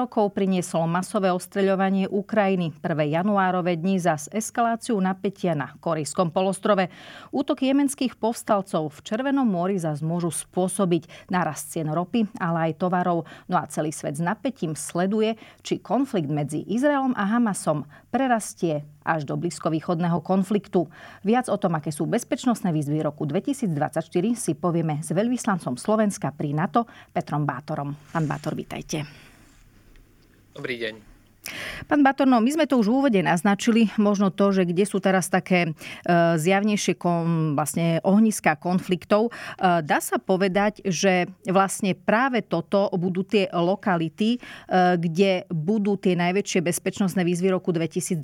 Rokov prinieslo masové ostreľovanie Ukrajiny. 1. januárove dni za eskaláciu napätia na Korejskom polostrove. Útok jemenských povstalcov v Červenom mori zas môžu spôsobiť narast cien ropy, ale aj tovarov. No a celý svet s napätím sleduje, či konflikt medzi Izraelom a Hamasom prerastie až do blízkovýchodného konfliktu. Viac o tom, aké sú bezpečnostné výzvy roku 2024, si povieme s veľvyslancom Slovenska pri NATO Petrom Bátorom. Pán Bátor, vítajte. Dobrý deň. Pán Batorno, my sme to už v úvode naznačili, možno to, že kde sú teraz také e, zjavnejšie kon, vlastne ohniska konfliktov. E, dá sa povedať, že vlastne práve toto budú tie lokality, e, kde budú tie najväčšie bezpečnostné výzvy roku 2024?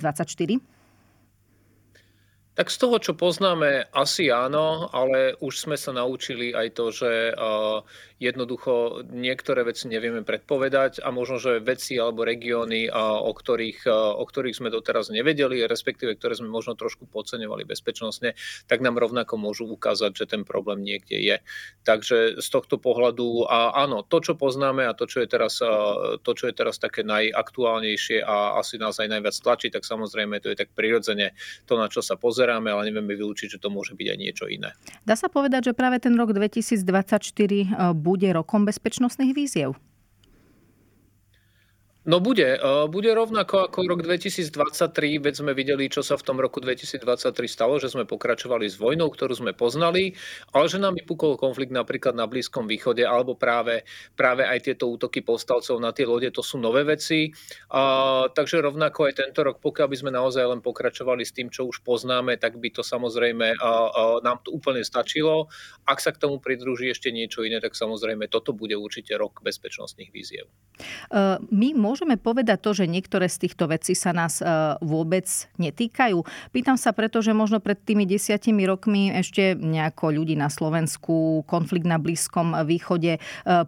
Tak z toho, čo poznáme, asi áno, ale už sme sa naučili aj to, že jednoducho niektoré veci nevieme predpovedať a možno, že veci alebo regióny, o ktorých, o ktorých sme doteraz nevedeli, respektíve ktoré sme možno trošku podceňovali bezpečnostne, tak nám rovnako môžu ukázať, že ten problém niekde je. Takže z tohto pohľadu, a áno, to, čo poznáme a to, čo je teraz, to, čo je teraz také najaktuálnejšie a asi nás aj najviac tlačí, tak samozrejme to je tak prirodzene to, na čo sa pozerá pozeráme, ale nevieme vylúčiť, že to môže byť aj niečo iné. Dá sa povedať, že práve ten rok 2024 e, bude rokom bezpečnostných víziev? No bude. E, bude rovnako ako rok 2023, veď sme videli, čo sa v tom roku 2023 stalo, že sme pokračovali s vojnou, ktorú sme poznali, ale že nám vypukol konflikt napríklad na Blízkom východe, alebo práve, práve aj tieto útoky povstalcov na tie lode, to sú nové veci. A, takže rovnako aj tento rok, pokiaľ by sme naozaj len pokračovali s tým, čo už poznáme, tak by to samozrejme a, a, nám to úplne stačilo. Ak sa k tomu pridruží ešte niečo iné, tak samozrejme toto bude určite rok bezpečnostných víziev. Uh, my môžeme povedať to, že niektoré z týchto vecí sa nás e, vôbec netýkajú? Pýtam sa preto, že možno pred tými desiatimi rokmi ešte nejako ľudí na Slovensku konflikt na Blízkom východe e,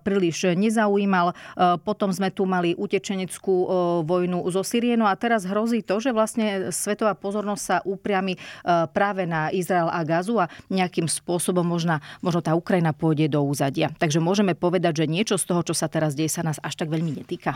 príliš nezaujímal. E, potom sme tu mali utečeneckú vojnu zo Syrienu a teraz hrozí to, že vlastne svetová pozornosť sa upriami práve na Izrael a Gazu a nejakým spôsobom možno, možno tá Ukrajina pôjde do úzadia. Takže môžeme povedať, že niečo z toho, čo sa teraz deje, sa nás až tak veľmi netýka.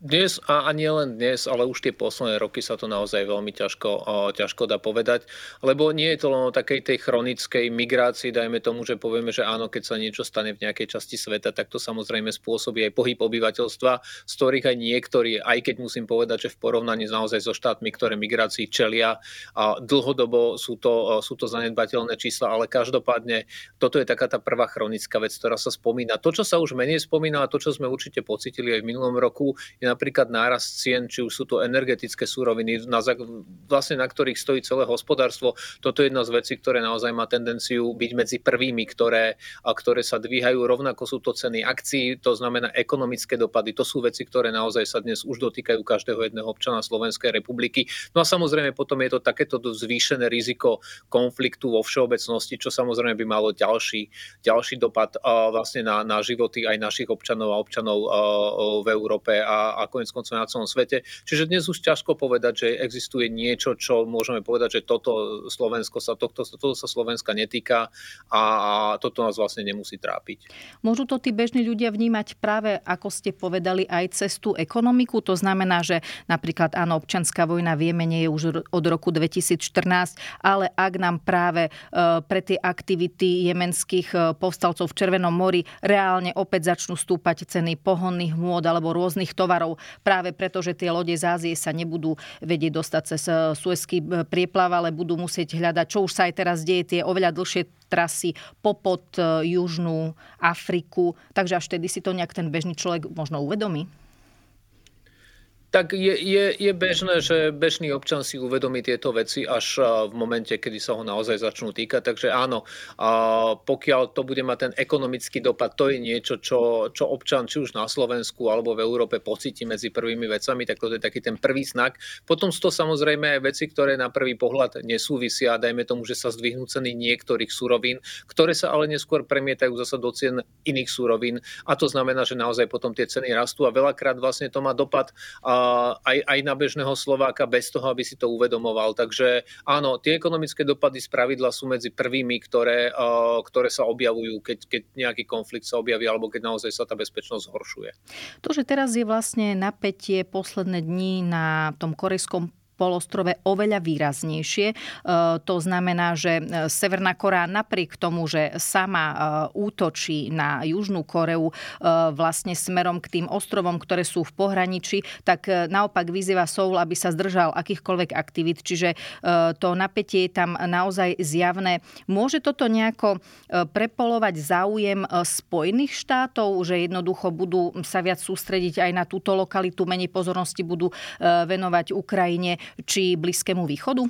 Dnes a, nie len dnes, ale už tie posledné roky sa to naozaj veľmi ťažko, ťažko dá povedať, lebo nie je to len o takej tej chronickej migrácii, dajme tomu, že povieme, že áno, keď sa niečo stane v nejakej časti sveta, tak to samozrejme spôsobí aj pohyb obyvateľstva, z ktorých aj niektorí, aj keď musím povedať, že v porovnaní naozaj so štátmi, ktoré migrácii čelia, a dlhodobo sú to, sú to zanedbateľné čísla, ale každopádne toto je taká tá prvá chronická vec, ktorá sa spomína. To, čo sa už menej spomína a to, čo sme určite pocitili aj v minulom roku, je napríklad nárast cien, či už sú to energetické súroviny, na, vlastne na ktorých stojí celé hospodárstvo. Toto je jedna z vecí, ktoré naozaj má tendenciu byť medzi prvými, ktoré, a ktoré sa dvíhajú. Rovnako sú to ceny akcií, to znamená ekonomické dopady. To sú veci, ktoré naozaj sa dnes už dotýkajú každého jedného občana Slovenskej republiky. No a samozrejme potom je to takéto zvýšené riziko konfliktu vo všeobecnosti, čo samozrejme by malo ďalší, ďalší dopad vlastne na, na životy aj našich občanov a občanov v Európe a, konec koncov na celom svete. Čiže dnes už ťažko povedať, že existuje niečo, čo môžeme povedať, že toto Slovensko sa, toto, toto sa Slovenska netýka a, a toto nás vlastne nemusí trápiť. Môžu to tí bežní ľudia vnímať práve, ako ste povedali, aj cez tú ekonomiku? To znamená, že napríklad áno, občanská vojna vieme, nie je už od roku 2014, ale ak nám práve e, pre tie aktivity jemenských e, povstalcov v Červenom mori reálne opäť začnú stúpať ceny pohonných môd alebo rôznych tovarov, tovarov, práve preto, že tie lode z Ázie sa nebudú vedieť dostať cez eh, Suezký eh, prieplav, ale budú musieť hľadať, čo už sa aj teraz deje, tie oveľa dlhšie trasy popod eh, Južnú Afriku. Takže až vtedy si to nejak ten bežný človek možno uvedomí? Tak je, je, je bežné, že bežný občan si uvedomí tieto veci až v momente, kedy sa ho naozaj začnú týkať. Takže áno, pokiaľ to bude mať ten ekonomický dopad, to je niečo, čo, čo občan či už na Slovensku alebo v Európe pocíti medzi prvými vecami, tak to je taký ten prvý znak. Potom sú to samozrejme aj veci, ktoré na prvý pohľad nesúvisia, dajme tomu, že sa zdvihnú ceny niektorých surovín, ktoré sa ale neskôr premietajú zasa do cien iných surovín a to znamená, že naozaj potom tie ceny rastú a veľakrát vlastne to má dopad aj, aj na bežného Slováka bez toho, aby si to uvedomoval. Takže áno, tie ekonomické dopady z pravidla sú medzi prvými, ktoré, ktoré sa objavujú, keď, keď nejaký konflikt sa objaví alebo keď naozaj sa tá bezpečnosť zhoršuje. To, že teraz je vlastne napätie posledné dni na tom korejskom polostrove oveľa výraznejšie. E, to znamená, že e, Severná Korea napriek tomu, že sama e, útočí na Južnú Koreu vlastne smerom k tým ostrovom, ktoré sú v pohraničí, tak naopak vyzýva Soul, aby sa zdržal akýchkoľvek aktivít. Čiže to napätie je tam naozaj zjavné. Môže toto nejako prepolovať záujem Spojených štátov, že jednoducho budú sa viac sústrediť aj na túto lokalitu, menej pozornosti budú venovať Ukrajine či Blízkému východu?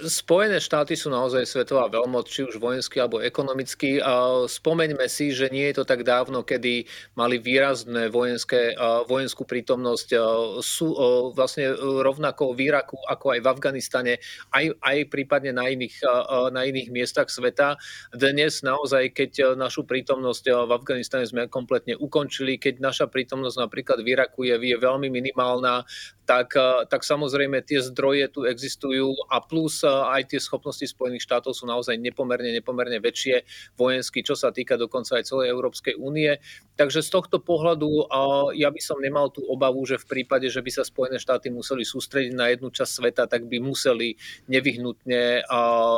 Spojené štáty sú naozaj svetová veľmoc, či už vojenský alebo ekonomický. Spomeňme si, že nie je to tak dávno, kedy mali výrazné vojenské, vojenskú prítomnosť sú vlastne rovnako v Iraku, ako aj v Afganistane, aj, aj prípadne na iných, na iných miestach sveta. Dnes naozaj, keď našu prítomnosť v Afganistane sme kompletne ukončili, keď naša prítomnosť napríklad v Iraku je, je veľmi minimálna, tak, tak samozrejme tie zdroje tu existujú a plus aj tie schopnosti Spojených štátov sú naozaj nepomerne, nepomerne väčšie vojensky, čo sa týka dokonca aj celej Európskej únie. Takže z tohto pohľadu ja by som nemal tú obavu, že v prípade, že by sa Spojené štáty museli sústrediť na jednu časť sveta, tak by museli nevyhnutne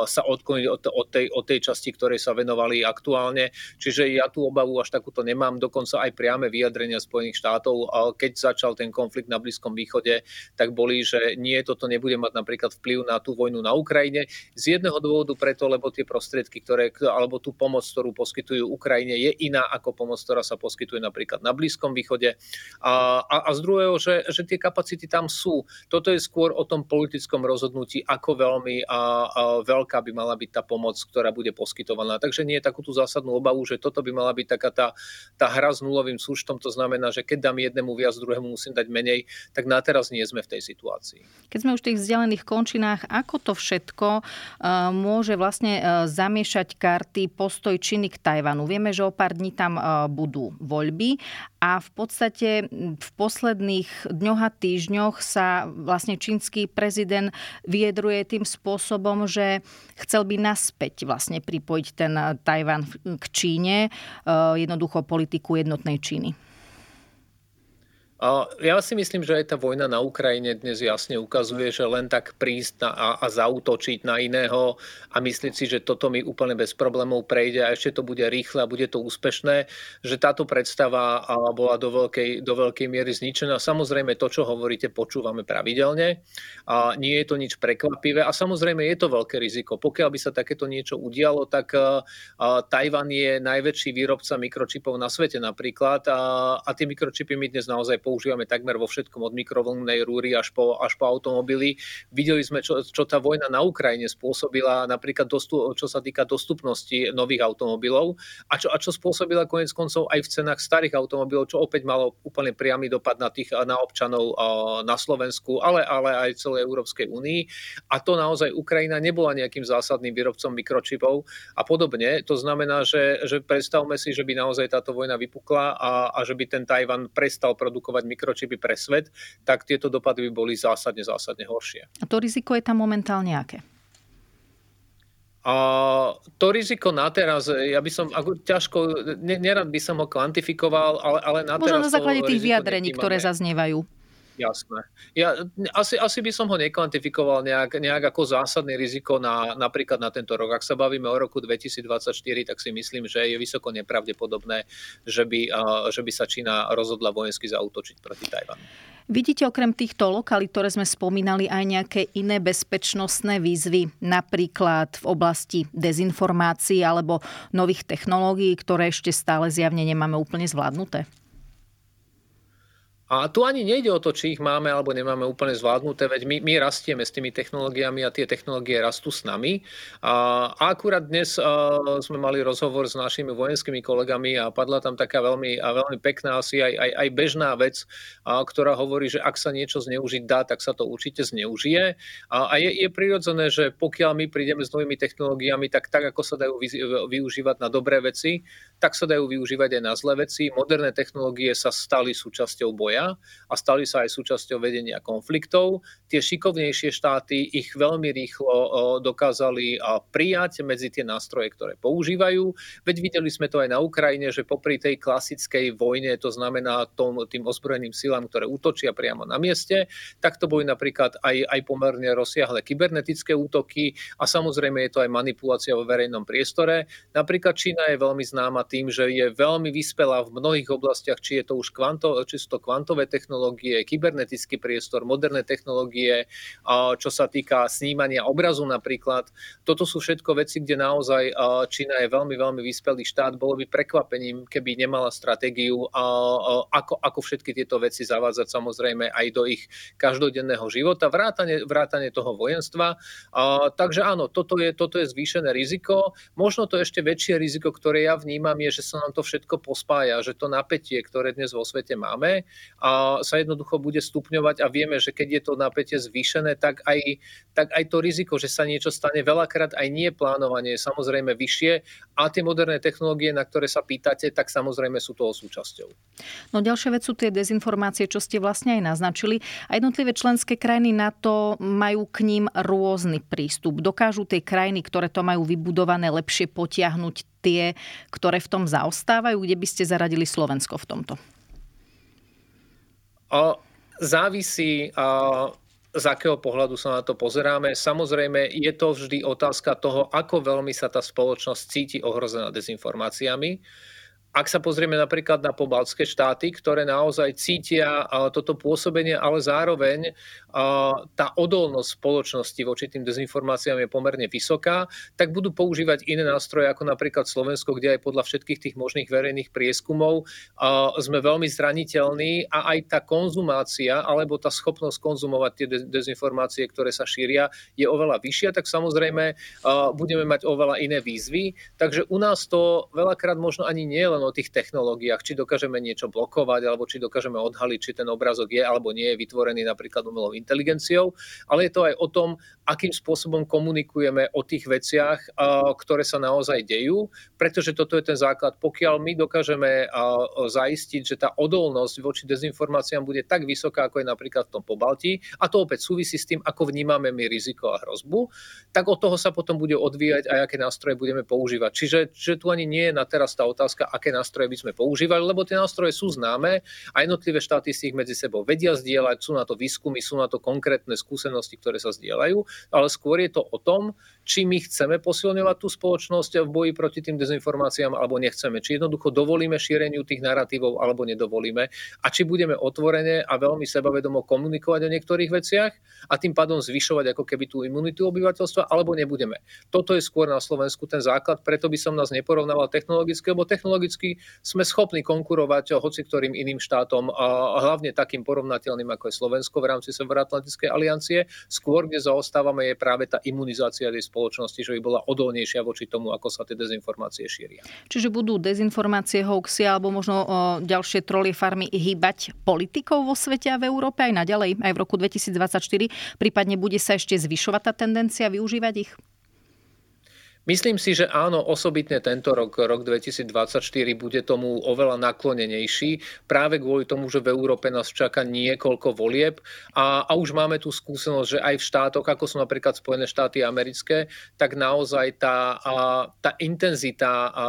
sa odkloniť od, tej, od tej časti, ktorej sa venovali aktuálne. Čiže ja tú obavu až takúto nemám, dokonca aj priame vyjadrenia Spojených štátov, keď začal ten konflikt na Blízkom východe, tak boli, že nie, toto nebude mať napríklad vplyv na tú vojnu na Ukrajine. Z jedného dôvodu preto, lebo tie prostriedky, ktoré, alebo tú pomoc, ktorú poskytujú Ukrajine, je iná ako pomoc, ktorá sa poskytuje napríklad na Blízkom východe. A, a, a z druhého, že, že tie kapacity tam sú. Toto je skôr o tom politickom rozhodnutí, ako veľmi a, a veľká by mala byť tá pomoc, ktorá bude poskytovaná. Takže nie je takú tú zásadnú obavu, že toto by mala byť taká tá, tá hra s nulovým súštom. To znamená, že keď dám jednému viac, druhému musím dať menej, tak na teraz nie sme v tej situácii. Keď sme už v tých vzdialených končinách, ako to všetko e, môže vlastne e, zamiešať karty postoj Číny k Tajvanu? Vieme, že o pár dní tam e, budú voľby a v podstate v posledných dňoch a týždňoch sa vlastne čínsky prezident vyjadruje tým spôsobom, že chcel by naspäť vlastne pripojiť ten Tajvan k Číne, jednoducho politiku jednotnej Číny. Ja si myslím, že aj tá vojna na Ukrajine dnes jasne ukazuje, že len tak prísť a, a zautočiť na iného a myslieť si, že toto mi úplne bez problémov prejde a ešte to bude rýchle a bude to úspešné, že táto predstava bola do veľkej, do veľkej miery zničená. Samozrejme to, čo hovoríte, počúvame pravidelne. A nie je to nič prekvapivé a samozrejme je to veľké riziko. Pokiaľ by sa takéto niečo udialo, tak Tajvan je najväčší výrobca mikročipov na svete napríklad a, a tie mikročipy my dnes naozaj používame používame takmer vo všetkom od mikrovlnnej rúry až po, až po automobily. Videli sme, čo, čo tá vojna na Ukrajine spôsobila, napríklad dostu, čo sa týka dostupnosti nových automobilov a čo, a čo spôsobila konec koncov aj v cenách starých automobilov, čo opäť malo úplne priamy dopad na, tých, na občanov na Slovensku, ale, ale aj celej Európskej únii. A to naozaj Ukrajina nebola nejakým zásadným výrobcom mikročipov a podobne. To znamená, že, že predstavme si, že by naozaj táto vojna vypukla a, a že by ten Tajvan prestal produkovať vyrábať mikročipy pre svet, tak tieto dopady by boli zásadne, zásadne horšie. A to riziko je tam momentálne aké? A to riziko na teraz, ja by som, ako ťažko, nerad by som ho kvantifikoval, ale, ale na Možno teraz... na základe tých vyjadrení, ktoré zaznievajú. Jasné. Ja, asi, asi by som ho nekvantifikoval nejak, nejak ako zásadné riziko na, napríklad na tento rok. Ak sa bavíme o roku 2024, tak si myslím, že je vysoko nepravdepodobné, že by, že by sa Čína rozhodla vojensky zautočiť proti Tajvanu. Vidíte okrem týchto lokalít, ktoré sme spomínali, aj nejaké iné bezpečnostné výzvy, napríklad v oblasti dezinformácií alebo nových technológií, ktoré ešte stále zjavne nemáme úplne zvládnuté? A tu ani nejde o to, či ich máme alebo nemáme úplne zvládnuté, veď my, my rastieme s tými technológiami a tie technológie rastú s nami. A, akurát dnes sme mali rozhovor s našimi vojenskými kolegami a padla tam taká veľmi, veľmi pekná, asi aj, aj, aj bežná vec, ktorá hovorí, že ak sa niečo zneužiť dá, tak sa to určite zneužije. A, a je, je prirodzené, že pokiaľ my prídeme s novými technológiami, tak tak, ako sa dajú využívať na dobré veci, tak sa dajú využívať aj na zlé veci. Moderné technológie sa stali súčasťou boja a stali sa aj súčasťou vedenia konfliktov. Tie šikovnejšie štáty ich veľmi rýchlo dokázali prijať medzi tie nástroje, ktoré používajú. Veď videli sme to aj na Ukrajine, že popri tej klasickej vojne, to znamená tom, tým ozbrojeným silám, ktoré útočia priamo na mieste, tak to boli napríklad aj, aj pomerne rozsiahle kybernetické útoky a samozrejme je to aj manipulácia vo verejnom priestore. Napríklad Čína je veľmi známa tým, že je veľmi vyspelá v mnohých oblastiach, či je to už kvanto, či sú to kvantové kvantové technológie, kybernetický priestor, moderné technológie, čo sa týka snímania obrazu napríklad. Toto sú všetko veci, kde naozaj Čína je veľmi, veľmi vyspelý štát. Bolo by prekvapením, keby nemala stratégiu, ako, ako všetky tieto veci zavádzať samozrejme aj do ich každodenného života, vrátane, vrátane toho vojenstva. Takže áno, toto je, toto je zvýšené riziko. Možno to ešte väčšie riziko, ktoré ja vnímam, je, že sa nám to všetko pospája, že to napätie, ktoré dnes vo svete máme, a sa jednoducho bude stupňovať a vieme, že keď je to napätie zvýšené, tak aj, tak aj to riziko, že sa niečo stane veľakrát aj nie plánovanie je samozrejme vyššie a tie moderné technológie, na ktoré sa pýtate, tak samozrejme sú toho súčasťou. No ďalšia vec sú tie dezinformácie, čo ste vlastne aj naznačili. A jednotlivé členské krajiny na to majú k ním rôzny prístup. Dokážu tie krajiny, ktoré to majú vybudované, lepšie potiahnuť tie, ktoré v tom zaostávajú? Kde by ste zaradili Slovensko v tomto? Závisí, z akého pohľadu sa na to pozeráme. Samozrejme, je to vždy otázka toho, ako veľmi sa tá spoločnosť cíti ohrozená dezinformáciami. Ak sa pozrieme napríklad na pobaltské štáty, ktoré naozaj cítia toto pôsobenie, ale zároveň tá odolnosť spoločnosti voči tým dezinformáciám je pomerne vysoká, tak budú používať iné nástroje ako napríklad Slovensko, kde aj podľa všetkých tých možných verejných prieskumov sme veľmi zraniteľní a aj tá konzumácia alebo tá schopnosť konzumovať tie dezinformácie, ktoré sa šíria, je oveľa vyššia, tak samozrejme budeme mať oveľa iné výzvy. Takže u nás to veľakrát možno ani nie len o tých technológiách, či dokážeme niečo blokovať, alebo či dokážeme odhaliť, či ten obrázok je alebo nie je vytvorený napríklad umelou inteligenciou, ale je to aj o tom, akým spôsobom komunikujeme o tých veciach, ktoré sa naozaj dejú, pretože toto je ten základ. Pokiaľ my dokážeme zaistiť, že tá odolnosť voči dezinformáciám bude tak vysoká, ako je napríklad v tom pobalti, a to opäť súvisí s tým, ako vnímame my riziko a hrozbu, tak od toho sa potom bude odvíjať aj aké nástroje budeme používať. Čiže, čiže tu ani nie je na teraz tá otázka, aké nástroje by sme používali, lebo tie nástroje sú známe a jednotlivé štáty si ich medzi sebou vedia zdieľať, sú na to výskumy, sú na to konkrétne skúsenosti, ktoré sa zdieľajú, ale skôr je to o tom, či my chceme posilňovať tú spoločnosť v boji proti tým dezinformáciám alebo nechceme. Či jednoducho dovolíme šíreniu tých narratívov alebo nedovolíme a či budeme otvorene a veľmi sebavedomo komunikovať o niektorých veciach a tým pádom zvyšovať ako keby tú imunitu obyvateľstva alebo nebudeme. Toto je skôr na Slovensku ten základ, preto by som nás neporovnával technologicky, lebo technologicky ekonomicky sme schopní konkurovať hoci ktorým iným štátom, a hlavne takým porovnateľným ako je Slovensko v rámci Severoatlantickej aliancie. Skôr, kde zaostávame, je práve tá imunizácia tej spoločnosti, že by bola odolnejšia voči tomu, ako sa tie dezinformácie šíria. Čiže budú dezinformácie, hoaxy alebo možno o, ďalšie trolie farmy hýbať politikov vo svete a v Európe aj naďalej, aj v roku 2024? Prípadne bude sa ešte zvyšovať tá tendencia využívať ich? Myslím si, že áno, osobitne tento rok, rok 2024, bude tomu oveľa naklonenejší, práve kvôli tomu, že v Európe nás čaká niekoľko volieb. A, a už máme tú skúsenosť, že aj v štátoch, ako sú napríklad Spojené štáty americké, tak naozaj tá, a, tá intenzita a,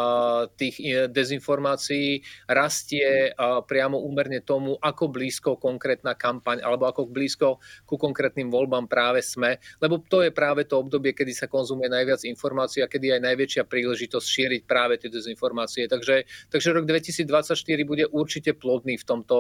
tých e, dezinformácií rastie a, priamo úmerne tomu, ako blízko konkrétna kampaň alebo ako blízko ku konkrétnym voľbám práve sme, lebo to je práve to obdobie, kedy sa konzumuje najviac informácií a kedy aj najväčšia príležitosť šíriť práve tie dezinformácie. Takže, takže rok 2024 bude určite plodný v tomto,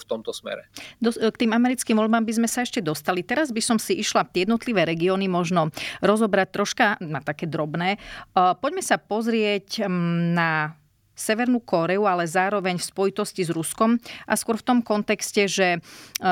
v tomto smere. Do, k tým americkým voľbám by sme sa ešte dostali. Teraz by som si išla jednotlivé regióny možno rozobrať troška na také drobné. Poďme sa pozrieť na Severnú Kóreu, ale zároveň v spojitosti s Ruskom a skôr v tom kontexte, že e,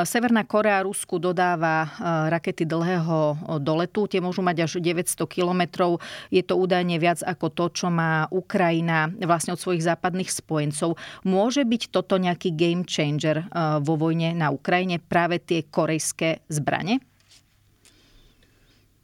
Severná Korea Rusku dodáva e, rakety dlhého doletu, tie môžu mať až 900 kilometrov. Je to údajne viac ako to, čo má Ukrajina vlastne od svojich západných spojencov. Môže byť toto nejaký game changer vo vojne na Ukrajine, práve tie korejské zbranie?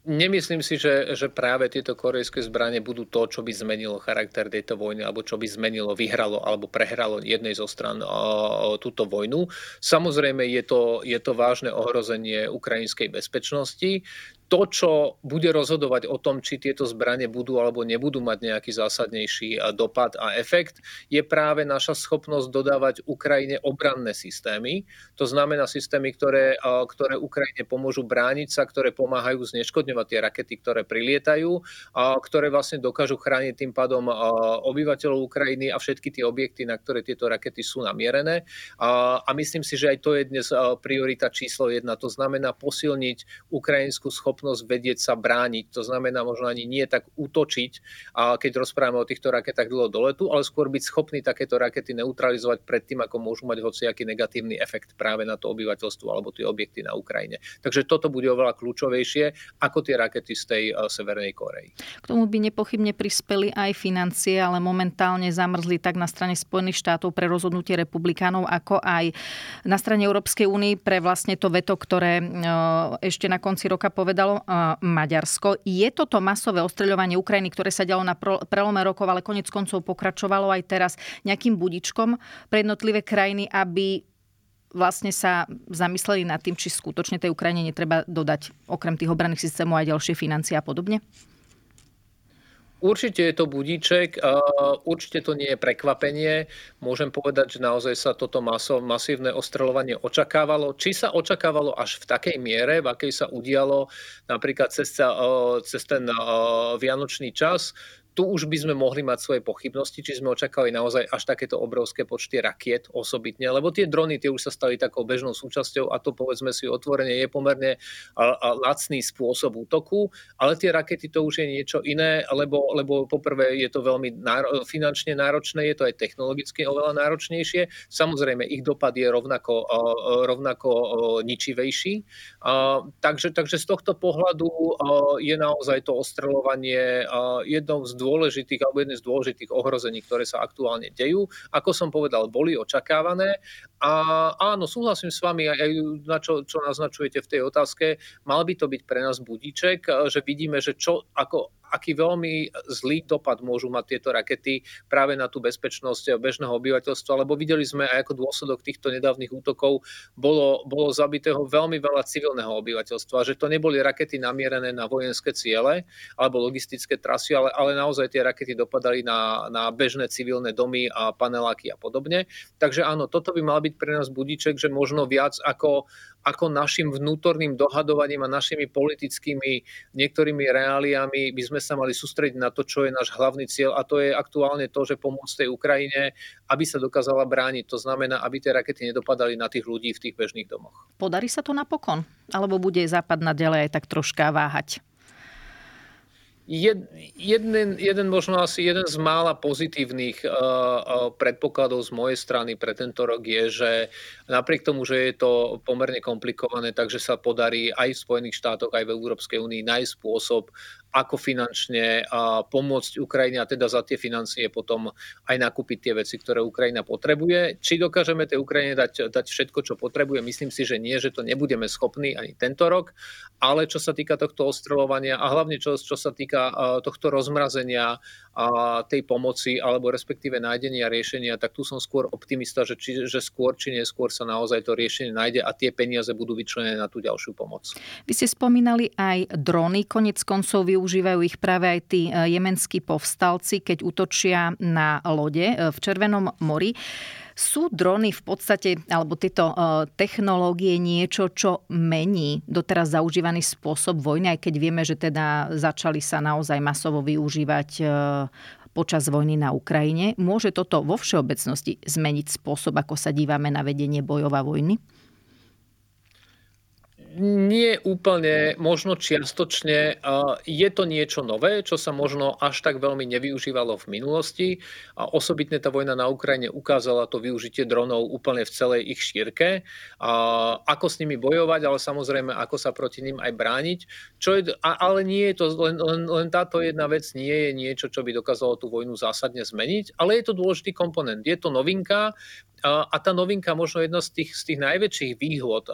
Nemyslím si, že, že práve tieto korejské zbranie budú to, čo by zmenilo charakter tejto vojny, alebo čo by zmenilo, vyhralo alebo prehralo jednej zo stran o, túto vojnu. Samozrejme je to, je to vážne ohrozenie ukrajinskej bezpečnosti to, čo bude rozhodovať o tom, či tieto zbranie budú alebo nebudú mať nejaký zásadnejší dopad a efekt, je práve naša schopnosť dodávať Ukrajine obranné systémy. To znamená systémy, ktoré, ktoré Ukrajine pomôžu brániť sa, ktoré pomáhajú zneškodňovať tie rakety, ktoré prilietajú, a ktoré vlastne dokážu chrániť tým pádom obyvateľov Ukrajiny a všetky tie objekty, na ktoré tieto rakety sú namierené. A, a myslím si, že aj to je dnes priorita číslo jedna. To znamená posilniť ukrajinskú schopnosť schopnosť vedieť sa brániť. To znamená možno ani nie tak útočiť, a keď rozprávame o týchto raketách dlho do letu, ale skôr byť schopný takéto rakety neutralizovať pred tým, ako môžu mať hociaký negatívny efekt práve na to obyvateľstvo alebo tie objekty na Ukrajine. Takže toto bude oveľa kľúčovejšie ako tie rakety z tej uh, Severnej Korei. K tomu by nepochybne prispeli aj financie, ale momentálne zamrzli tak na strane Spojených štátov pre rozhodnutie republikánov, ako aj na strane Európskej únie pre vlastne to veto, ktoré uh, ešte na konci roka povedalo Maďarsko. Je toto masové ostreľovanie Ukrajiny, ktoré sa dialo na prelome rokov, ale konec koncov pokračovalo aj teraz nejakým budičkom pre jednotlivé krajiny, aby vlastne sa zamysleli nad tým, či skutočne tej Ukrajine netreba dodať okrem tých obranných systémov aj ďalšie financie a podobne? Určite je to budíček, určite to nie je prekvapenie. Môžem povedať, že naozaj sa toto maso, masívne ostreľovanie očakávalo. Či sa očakávalo až v takej miere, v akej sa udialo napríklad cez, cez ten vianočný čas, tu už by sme mohli mať svoje pochybnosti, či sme očakali naozaj až takéto obrovské počty rakiet osobitne, lebo tie drony tie už sa stali takou bežnou súčasťou a to povedzme si otvorene je pomerne lacný spôsob útoku, ale tie rakety to už je niečo iné, lebo, lebo poprvé je to veľmi náro, finančne náročné, je to aj technologicky oveľa náročnejšie. Samozrejme, ich dopad je rovnako, rovnako ničivejší. Takže, takže z tohto pohľadu je naozaj to ostreľovanie jednou z dôležitých alebo jedné z dôležitých ohrození, ktoré sa aktuálne dejú. Ako som povedal, boli očakávané a áno, súhlasím s vami aj na čo, čo naznačujete v tej otázke. Mal by to byť pre nás budíček, že vidíme, že čo, ako, aký veľmi zlý dopad môžu mať tieto rakety práve na tú bezpečnosť bežného obyvateľstva, lebo videli sme aj ako dôsledok týchto nedávnych útokov bolo, bolo zabitého veľmi veľa civilného obyvateľstva, že to neboli rakety namierené na vojenské ciele alebo logistické trasy, ale, ale naozaj tie rakety dopadali na, na bežné civilné domy a paneláky a podobne. Takže áno, toto by mal byť pre nás budiček, že možno viac ako ako našim vnútorným dohadovaním a našimi politickými niektorými reáliami by sme sa mali sústrediť na to, čo je náš hlavný cieľ a to je aktuálne to, že pomôcť tej Ukrajine, aby sa dokázala brániť. To znamená, aby tie rakety nedopadali na tých ľudí v tých bežných domoch. Podarí sa to napokon? Alebo bude Západ naďalej aj tak troška váhať? Jed, jeden, jeden možno asi jeden z mála pozitívnych uh, uh, predpokladov z mojej strany pre tento rok je, že napriek tomu, že je to pomerne komplikované, takže sa podarí aj v Spojených štátoch, aj v Európskej únii nájsť spôsob, ako finančne pomôcť Ukrajine a teda za tie financie potom aj nakúpiť tie veci, ktoré Ukrajina potrebuje. Či dokážeme tej Ukrajine dať, dať všetko, čo potrebuje? Myslím si, že nie, že to nebudeme schopní ani tento rok, ale čo sa týka tohto ostreľovania a hlavne čo, čo sa týka tohto rozmrazenia tej pomoci alebo respektíve nájdenia riešenia, tak tu som skôr optimista, že, či, že skôr či neskôr sa naozaj to riešenie nájde a tie peniaze budú vyčlenené na tú ďalšiu pomoc. Vy ste spomínali aj drony, konec koncov vy Využívajú ich práve aj tí e, jemenskí povstalci, keď útočia na lode e, v Červenom mori. Sú drony v podstate, alebo tieto e, technológie niečo, čo mení doteraz zaužívaný spôsob vojny, aj keď vieme, že teda začali sa naozaj masovo využívať počas vojny na Ukrajine. Môže toto vo všeobecnosti zmeniť spôsob, ako sa dívame na vedenie bojova vojny? Nie úplne, možno čiastočne. Je to niečo nové, čo sa možno až tak veľmi nevyužívalo v minulosti. A osobitne tá vojna na Ukrajine ukázala to využitie dronov úplne v celej ich šírke. A ako s nimi bojovať, ale samozrejme, ako sa proti ním aj brániť. Čo je, ale nie je to, len, len, len táto jedna vec nie je niečo, čo by dokázalo tú vojnu zásadne zmeniť, ale je to dôležitý komponent. Je to novinka, a tá novinka, možno jedna z tých, z tých najväčších výhod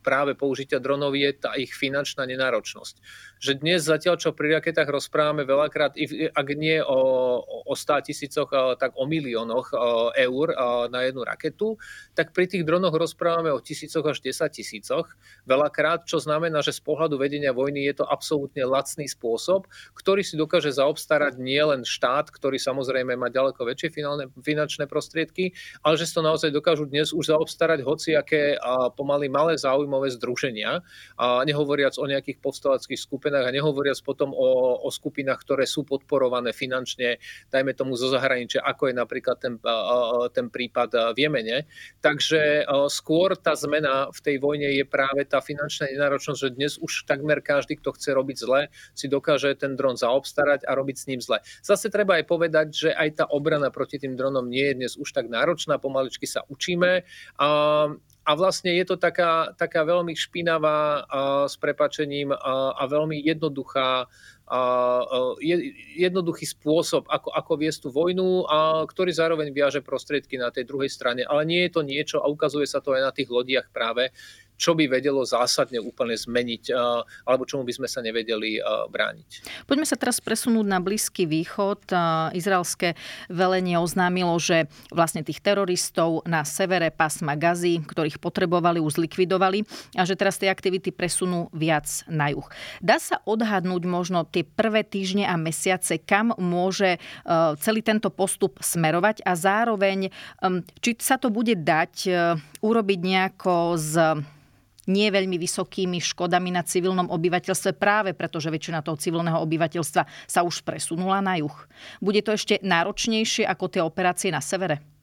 práve použitia dronov je tá ich finančná nenáročnosť že dnes zatiaľ, čo pri raketách rozprávame veľakrát, ak nie o, o 100 tisícoch, tak o miliónoch eur na jednu raketu, tak pri tých dronoch rozprávame o tisícoch až 10 tisícoch. Veľakrát, čo znamená, že z pohľadu vedenia vojny je to absolútne lacný spôsob, ktorý si dokáže zaobstarať nielen štát, ktorý samozrejme má ďaleko väčšie finálne, finančné prostriedky, ale že si to naozaj dokážu dnes už zaobstarať hociaké pomaly malé záujmové združenia, a nehovoriac o nejakých povstaleckých skupinách, skupinách a nehovoriac potom o, o skupinách, ktoré sú podporované finančne, dajme tomu zo zahraničia, ako je napríklad ten, ten prípad v Jemene. Takže skôr tá zmena v tej vojne je práve tá finančná nenáročnosť, že dnes už takmer každý, kto chce robiť zle, si dokáže ten dron zaobstarať a robiť s ním zle. Zase treba aj povedať, že aj tá obrana proti tým dronom nie je dnes už tak náročná, pomaličky sa učíme. A a vlastne je to taká, taká veľmi špinavá a, s prepačením a, a veľmi jednoduchá a, je, jednoduchý spôsob, ako, ako viesť tú vojnu, a ktorý zároveň viaže prostriedky na tej druhej strane. Ale nie je to niečo, a ukazuje sa to aj na tých lodiach práve, čo by vedelo zásadne úplne zmeniť, alebo čomu by sme sa nevedeli brániť. Poďme sa teraz presunúť na Blízky východ. Izraelské velenie oznámilo, že vlastne tých teroristov na severe pásma Gazy, ktorých potrebovali, už zlikvidovali a že teraz tie aktivity presunú viac na juh. Dá sa odhadnúť možno tie prvé týždne a mesiace, kam môže celý tento postup smerovať a zároveň, či sa to bude dať urobiť nejako z nie veľmi vysokými škodami na civilnom obyvateľstve práve preto, že väčšina toho civilného obyvateľstva sa už presunula na juh. Bude to ešte náročnejšie ako tie operácie na severe?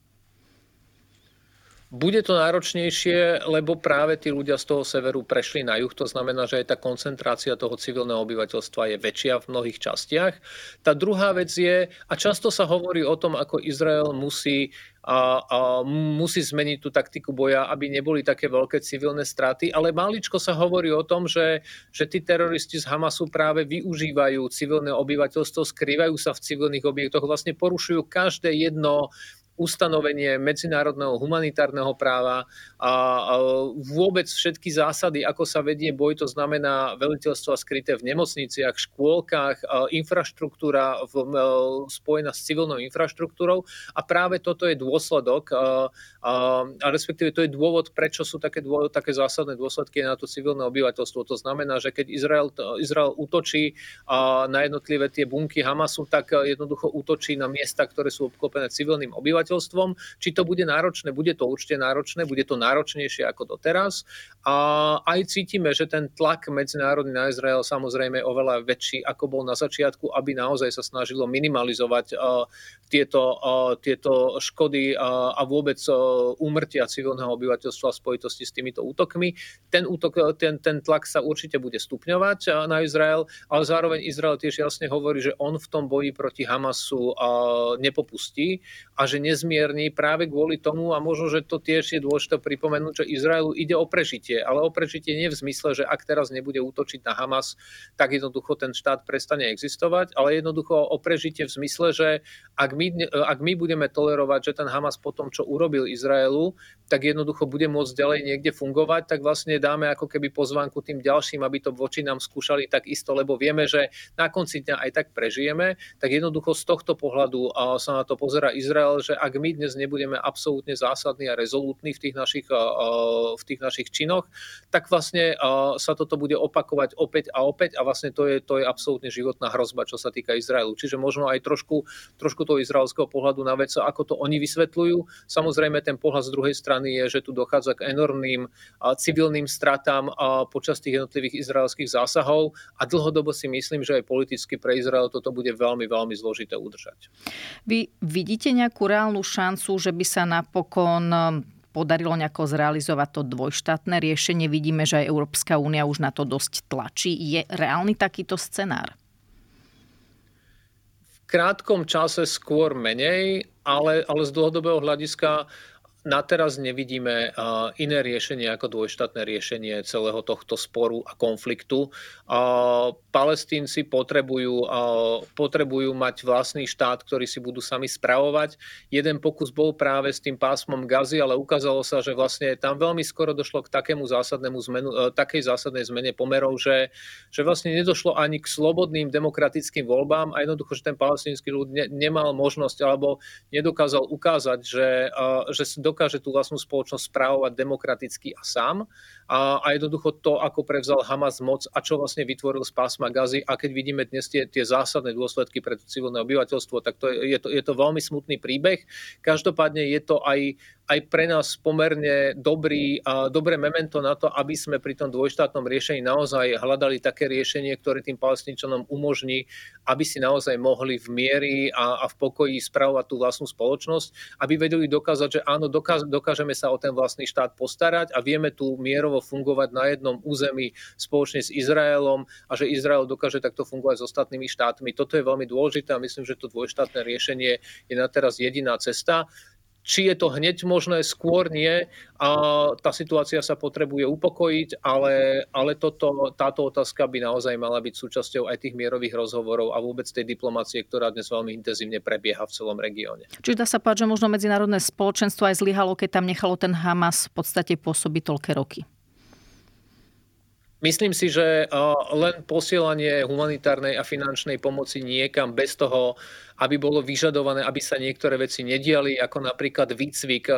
Bude to náročnejšie, lebo práve tí ľudia z toho severu prešli na juh. To znamená, že aj tá koncentrácia toho civilného obyvateľstva je väčšia v mnohých častiach. Tá druhá vec je, a často sa hovorí o tom, ako Izrael musí a, a musí zmeniť tú taktiku boja, aby neboli také veľké civilné straty. Ale maličko sa hovorí o tom, že, že tí teroristi z Hamasu práve využívajú civilné obyvateľstvo, skrývajú sa v civilných objektoch, vlastne porušujú každé jedno ustanovenie medzinárodného humanitárneho práva a vôbec všetky zásady, ako sa vedie boj, to znamená veliteľstva skryté v nemocniciach, škôlkach, infraštruktúra v, spojená s civilnou infraštruktúrou a práve toto je dôsledok a, a respektíve to je dôvod, prečo sú také, dôvod, také zásadné dôsledky na to civilné obyvateľstvo. To znamená, že keď Izrael, Izrael útočí na jednotlivé tie bunky Hamasu, tak jednoducho útočí na miesta, ktoré sú obklopené civilným obyvateľstvom obyvateľstvom. Či to bude náročné, bude to určite náročné, bude to náročnejšie ako doteraz. A aj cítime, že ten tlak medzinárodný na Izrael samozrejme je oveľa väčší, ako bol na začiatku, aby naozaj sa snažilo minimalizovať tieto, tieto škody a vôbec úmrtia civilného obyvateľstva v spojitosti s týmito útokmi. Ten, útok, ten, ten tlak sa určite bude stupňovať na Izrael, ale zároveň Izrael tiež jasne hovorí, že on v tom boji proti Hamasu nepopustí a že nez nezmierni práve kvôli tomu a možno, že to tiež je dôležité pripomenúť, že Izraelu ide o prežitie, ale o prežitie nie v zmysle, že ak teraz nebude útočiť na Hamas, tak jednoducho ten štát prestane existovať, ale jednoducho o prežitie v zmysle, že ak my, ak my budeme tolerovať, že ten Hamas po tom, čo urobil Izraelu, tak jednoducho bude môcť ďalej niekde fungovať, tak vlastne dáme ako keby pozvánku tým ďalším, aby to voči nám skúšali tak isto, lebo vieme, že na konci dňa aj tak prežijeme, tak jednoducho z tohto pohľadu sa na to pozera Izrael, že ak my dnes nebudeme absolútne zásadní a rezolútni v tých našich, v tých našich činoch, tak vlastne sa toto bude opakovať opäť a opäť a vlastne to je, to je absolútne životná hrozba, čo sa týka Izraelu. Čiže možno aj trošku, trošku toho izraelského pohľadu na vec, ako to oni vysvetľujú. Samozrejme, ten pohľad z druhej strany je, že tu dochádza k enormným civilným stratám počas tých jednotlivých izraelských zásahov a dlhodobo si myslím, že aj politicky pre Izrael toto bude veľmi, veľmi zložité udržať. Vy vidíte nejakú reálnu šancu, že by sa napokon um, podarilo nejako zrealizovať to dvojštátne riešenie. Vidíme, že aj Európska únia už na to dosť tlačí. Je reálny takýto scenár? V krátkom čase skôr menej, ale, ale z dlhodobého hľadiska na teraz nevidíme iné riešenie ako dvojštátne riešenie celého tohto sporu a konfliktu. Palestínci potrebujú, potrebujú mať vlastný štát, ktorý si budú sami spravovať. Jeden pokus bol práve s tým pásmom Gazy, ale ukázalo sa, že vlastne tam veľmi skoro došlo k takému zásadnému zmenu, e, takej zásadnej zmene pomerov, že, že vlastne nedošlo ani k slobodným demokratickým voľbám a jednoducho, že ten palestínsky ľud ne, nemal možnosť alebo nedokázal ukázať, že, že dokáže tú vlastnú spoločnosť správovať demokraticky a sám. A, a jednoducho to, ako prevzal Hamas moc a čo vlastne vytvoril z pásma Gazy. A keď vidíme dnes tie, tie zásadné dôsledky pre civilné obyvateľstvo, tak to je, je, to, je to veľmi smutný príbeh. Každopádne je to aj aj pre nás pomerne dobrý, a dobré memento na to, aby sme pri tom dvojštátnom riešení naozaj hľadali také riešenie, ktoré tým palestinčanom umožní, aby si naozaj mohli v miery a, a v pokoji spravovať tú vlastnú spoločnosť, aby vedeli dokázať, že áno, dokáž, dokážeme sa o ten vlastný štát postarať a vieme tu mierovo fungovať na jednom území spoločne s Izraelom a že Izrael dokáže takto fungovať s ostatnými štátmi. Toto je veľmi dôležité a myslím, že to dvojštátne riešenie je na teraz jediná cesta. Či je to hneď možné, skôr nie. A tá situácia sa potrebuje upokojiť, ale, ale toto, táto otázka by naozaj mala byť súčasťou aj tých mierových rozhovorov a vôbec tej diplomácie, ktorá dnes veľmi intenzívne prebieha v celom regióne. Čiže dá sa povedať, že možno medzinárodné spoločenstvo aj zlyhalo, keď tam nechalo ten Hamas v podstate pôsobiť toľké roky. Myslím si, že len posielanie humanitárnej a finančnej pomoci niekam bez toho, aby bolo vyžadované, aby sa niektoré veci nediali, ako napríklad výcvik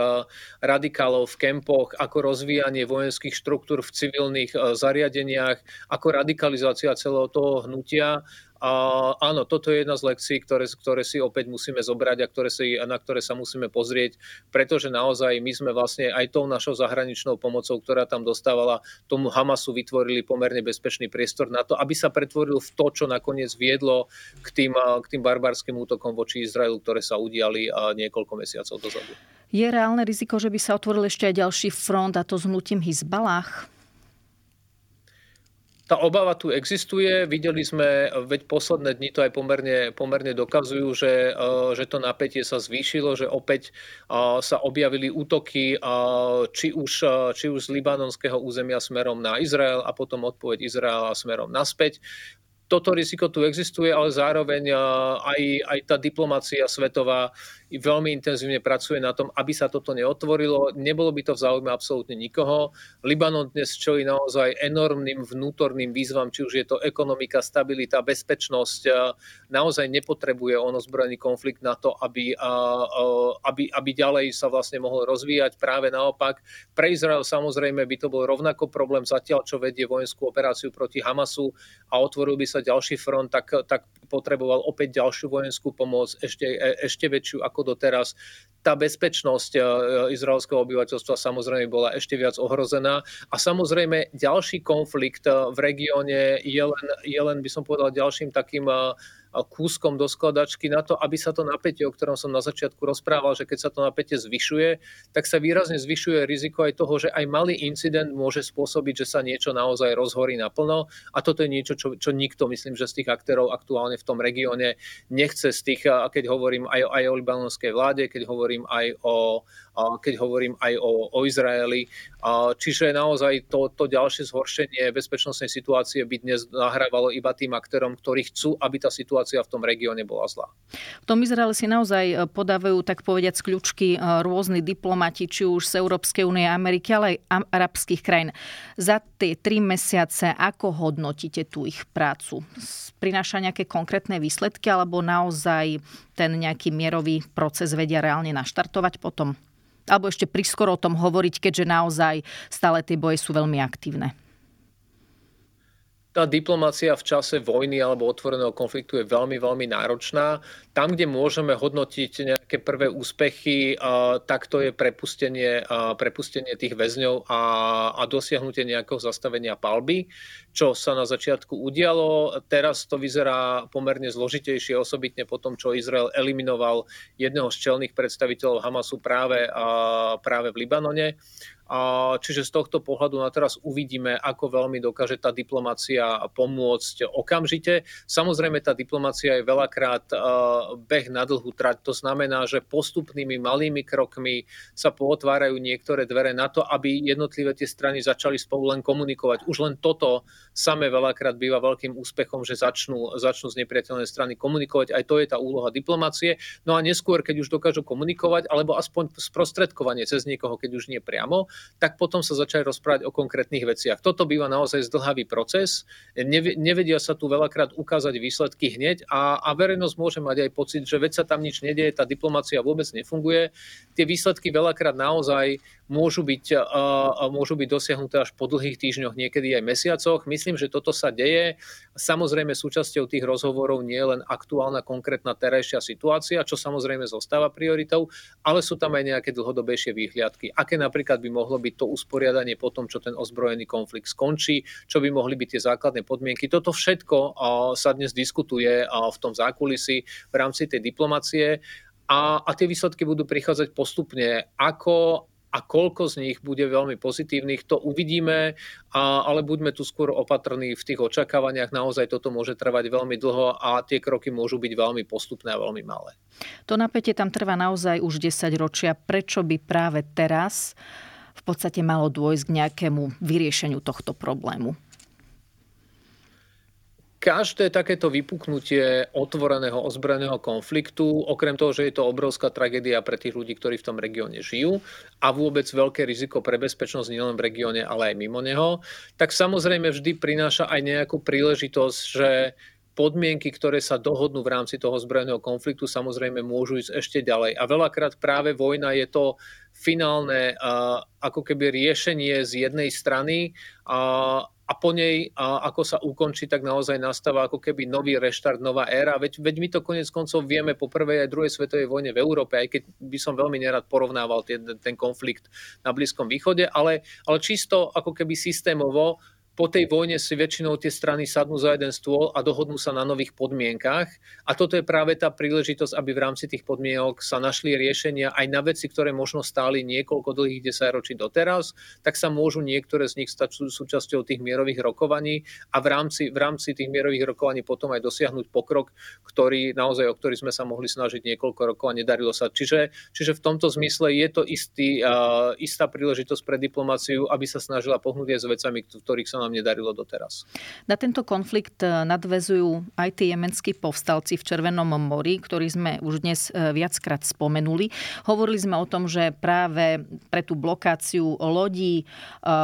radikálov v kempoch, ako rozvíjanie vojenských štruktúr v civilných zariadeniach, ako radikalizácia celého toho hnutia a áno, toto je jedna z lekcií, ktoré, ktoré si opäť musíme zobrať a ktoré si, na ktoré sa musíme pozrieť, pretože naozaj my sme vlastne aj tou našou zahraničnou pomocou, ktorá tam dostávala, tomu Hamasu vytvorili pomerne bezpečný priestor na to, aby sa pretvoril v to, čo nakoniec viedlo k tým, k tým barbarským útokom voči Izraelu, ktoré sa udiali niekoľko mesiacov dozadu. Je reálne riziko, že by sa otvoril ešte aj ďalší front a to s hnutím Hizbalách? Tá obava tu existuje. Videli sme, veď posledné dni to aj pomerne, pomerne dokazujú, že, e, že to napätie sa zvýšilo, že opäť e, sa objavili útoky e, či už, či už z libanonského územia smerom na Izrael a potom odpoveď Izraela smerom naspäť toto riziko tu existuje, ale zároveň aj, aj tá diplomácia svetová veľmi intenzívne pracuje na tom, aby sa toto neotvorilo. Nebolo by to v záujme absolútne nikoho. Libanon dnes čelí naozaj enormným vnútorným výzvam, či už je to ekonomika, stabilita, bezpečnosť. Naozaj nepotrebuje on ozbrojený konflikt na to, aby, aby, aby ďalej sa vlastne mohol rozvíjať. Práve naopak, pre Izrael samozrejme by to bol rovnako problém zatiaľ, čo vedie vojenskú operáciu proti Hamasu a otvoril by sa ďalší front, tak, tak potreboval opäť ďalšiu vojenskú pomoc, ešte, ešte väčšiu ako doteraz. Tá bezpečnosť e, izraelského obyvateľstva samozrejme bola ešte viac ohrozená. A samozrejme ďalší konflikt e, v regióne je len, je len by som povedal, ďalším takým e, kúskom do skladačky na to, aby sa to napätie, o ktorom som na začiatku rozprával, že keď sa to napätie zvyšuje, tak sa výrazne zvyšuje riziko aj toho, že aj malý incident môže spôsobiť, že sa niečo naozaj rozhorí naplno. A toto je niečo, čo, čo nikto, myslím, že z tých aktérov aktuálne v tom regióne nechce z tých, keď hovorím aj, aj o libanonskej vláde, keď hovorím aj o, keď hovorím aj o, o Izraeli. Čiže naozaj to, to ďalšie zhoršenie bezpečnostnej situácie by dnes nahrávalo iba tým aktérom, ktorí chcú, aby tá situácia v tom regióne bola zlá. V tom Izraeli si naozaj e, podávajú, tak povediať, kľúčky e, rôzni diplomati, či už z Európskej únie, Ameriky, ale aj arabských krajín. Za tie tri mesiace, ako hodnotíte tú ich prácu? Prináša nejaké konkrétne výsledky, alebo naozaj ten nejaký mierový proces vedia reálne naštartovať potom? Alebo ešte priskoro o tom hovoriť, keďže naozaj stále tie boje sú veľmi aktívne? Tá diplomácia v čase vojny alebo otvoreného konfliktu je veľmi, veľmi náročná. Tam, kde môžeme hodnotiť nejaké prvé úspechy, tak to je prepustenie, prepustenie tých väzňov a, a dosiahnutie nejakého zastavenia palby, čo sa na začiatku udialo. Teraz to vyzerá pomerne zložitejšie, osobitne po tom, čo Izrael eliminoval jedného z čelných predstaviteľov Hamasu práve, práve v Libanone. Čiže z tohto pohľadu na teraz uvidíme, ako veľmi dokáže tá diplomácia pomôcť okamžite. Samozrejme, tá diplomácia je veľakrát beh na dlhú trať. To znamená, že postupnými malými krokmi sa pootvárajú niektoré dvere na to, aby jednotlivé tie strany začali spolu len komunikovať. Už len toto samé veľakrát býva veľkým úspechom, že začnú, začnú z nepriateľnej strany komunikovať. Aj to je tá úloha diplomácie. No a neskôr, keď už dokážu komunikovať, alebo aspoň sprostredkovanie cez niekoho, keď už nie priamo, tak potom sa začali rozprávať o konkrétnych veciach. Toto býva naozaj zdlhavý proces, nevedia sa tu veľakrát ukázať výsledky hneď a, a verejnosť môže mať aj pocit, že veď sa tam nič nedieje, tá diplomácia vôbec nefunguje. Tie výsledky veľakrát naozaj môžu byť, môžu byť dosiahnuté až po dlhých týždňoch, niekedy aj mesiacoch. Myslím, že toto sa deje. Samozrejme súčasťou tých rozhovorov nie je len aktuálna konkrétna terajšia situácia, čo samozrejme zostáva prioritou, ale sú tam aj nejaké dlhodobejšie výhliadky. Aké napríklad by mohlo byť to usporiadanie po tom, čo ten ozbrojený konflikt skončí, čo by mohli byť tie základné podmienky. Toto všetko sa dnes diskutuje v tom zákulisí v rámci tej diplomacie a, a tie výsledky budú prichádzať postupne. Ako a koľko z nich bude veľmi pozitívnych, to uvidíme, a, ale buďme tu skôr opatrní v tých očakávaniach. Naozaj toto môže trvať veľmi dlho a tie kroky môžu byť veľmi postupné a veľmi malé. To napätie tam trvá naozaj už 10 ročia. Prečo by práve teraz v podstate malo dôjsť k nejakému vyriešeniu tohto problému? Každé takéto vypuknutie otvoreného ozbrojeného konfliktu, okrem toho, že je to obrovská tragédia pre tých ľudí, ktorí v tom regióne žijú a vôbec veľké riziko pre bezpečnosť nielen v regióne, ale aj mimo neho, tak samozrejme vždy prináša aj nejakú príležitosť, že podmienky, ktoré sa dohodnú v rámci toho zbrojeného konfliktu, samozrejme môžu ísť ešte ďalej. A veľakrát práve vojna je to finálne ako keby riešenie z jednej strany po nej, a ako sa ukončí, tak naozaj nastáva ako keby nový reštart, nová éra. Veď, veď my to konec koncov vieme po prvej aj druhej svetovej vojne v Európe, aj keď by som veľmi nerad porovnával ten, ten konflikt na Blízkom východe, ale, ale čisto ako keby systémovo po tej vojne si väčšinou tie strany sadnú za jeden stôl a dohodnú sa na nových podmienkach. A toto je práve tá príležitosť, aby v rámci tých podmienok sa našli riešenia aj na veci, ktoré možno stáli niekoľko dlhých desaťročí doteraz, tak sa môžu niektoré z nich stať súčasťou tých mierových rokovaní a v rámci, v rámci tých mierových rokovaní potom aj dosiahnuť pokrok, ktorý naozaj, o ktorý sme sa mohli snažiť niekoľko rokov a nedarilo sa. Čiže, čiže v tomto zmysle je to istý, uh, istá príležitosť pre diplomáciu, aby sa snažila pohnúť aj s vecami, ktorých sa nám nedarilo doteraz. Na tento konflikt e, nadvezujú aj tí jemenskí povstalci v Červenom mori, ktorí sme už dnes e, viackrát spomenuli. Hovorili sme o tom, že práve pre tú blokáciu lodí e,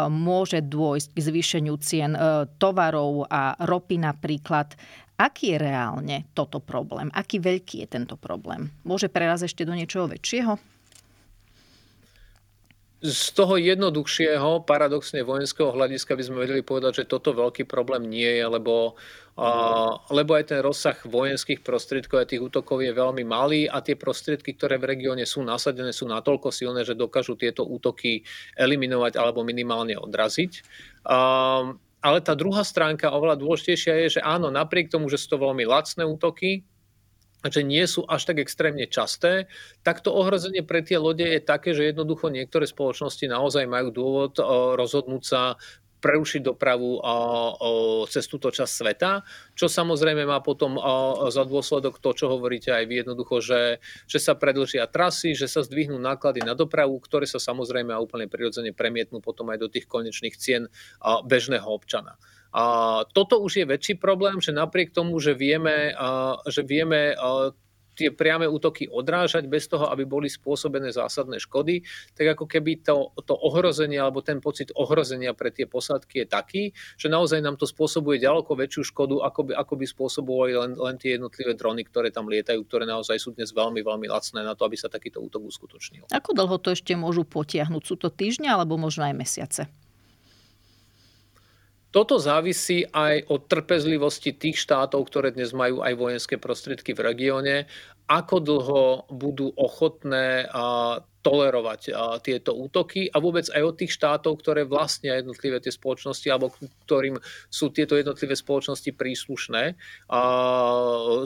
môže dôjsť k zvýšeniu cien tovarov a ropy napríklad. Aký je reálne toto problém? Aký veľký je tento problém? Môže prerazť ešte do niečoho väčšieho? Z toho jednoduchšieho, paradoxne vojenského hľadiska by sme vedeli povedať, že toto veľký problém nie je, lebo, uh, lebo aj ten rozsah vojenských prostriedkov a tých útokov je veľmi malý a tie prostriedky, ktoré v regióne sú nasadené, sú natoľko silné, že dokážu tieto útoky eliminovať alebo minimálne odraziť. Uh, ale tá druhá stránka, oveľa dôležitejšia je, že áno, napriek tomu, že sú to veľmi lacné útoky, že nie sú až tak extrémne časté, tak to ohrozenie pre tie lode je také, že jednoducho niektoré spoločnosti naozaj majú dôvod eh, rozhodnúť sa prerušiť dopravu cez túto časť sveta, čo samozrejme má potom za dôsledok to, čo hovoríte aj vy jednoducho, že, že sa predlžia trasy, že sa zdvihnú náklady na dopravu, ktoré sa samozrejme a úplne prirodzene premietnú potom aj do tých konečných cien bežného občana. A toto už je väčší problém, že napriek tomu, že vieme, že vieme tie priame útoky odrážať bez toho, aby boli spôsobené zásadné škody, tak ako keby to, to ohrozenie alebo ten pocit ohrozenia pre tie posádky je taký, že naozaj nám to spôsobuje ďaleko väčšiu škodu, ako by, ako by spôsobovali len, len tie jednotlivé drony, ktoré tam lietajú, ktoré naozaj sú dnes veľmi, veľmi lacné na to, aby sa takýto útok uskutočnil. Ako dlho to ešte môžu potiahnuť? Sú to týždňa alebo možno aj mesiace? Toto závisí aj od trpezlivosti tých štátov, ktoré dnes majú aj vojenské prostriedky v regióne, ako dlho budú ochotné tolerovať tieto útoky a vôbec aj od tých štátov, ktoré vlastnia jednotlivé tie spoločnosti alebo ktorým sú tieto jednotlivé spoločnosti príslušné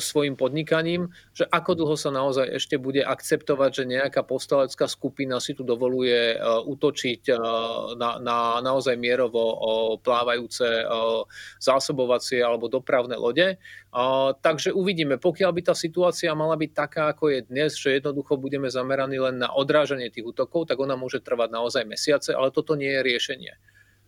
svojim podnikaním, že ako dlho sa naozaj ešte bude akceptovať, že nejaká povstalecká skupina si tu dovoluje útočiť na, na naozaj mierovo plávajúce zásobovacie alebo dopravné lode. Takže uvidíme, pokiaľ by tá situácia mala byť taká, ako je dnes, že jednoducho budeme zameraní len na odrážanie odrážanie tých útokov, tak ona môže trvať naozaj mesiace, ale toto nie je riešenie.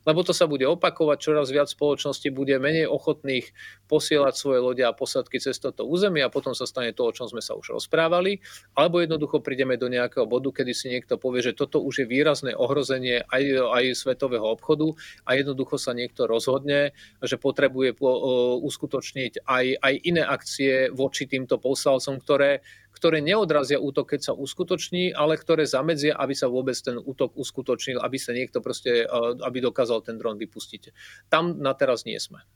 Lebo to sa bude opakovať, čoraz viac spoločností bude menej ochotných posielať svoje lode a posadky cez toto územie a potom sa stane to, o čom sme sa už rozprávali, alebo jednoducho prídeme do nejakého bodu, kedy si niekto povie, že toto už je výrazné ohrozenie aj, aj svetového obchodu a jednoducho sa niekto rozhodne, že potrebuje uskutočniť aj, aj iné akcie voči týmto posalcom, ktoré ktoré neodrazia útok, keď sa uskutoční, ale ktoré zamedzia, aby sa vôbec ten útok uskutočnil, aby sa niekto proste, e, aby dokázal ten dron vypustiť. Tam na teraz nie sme.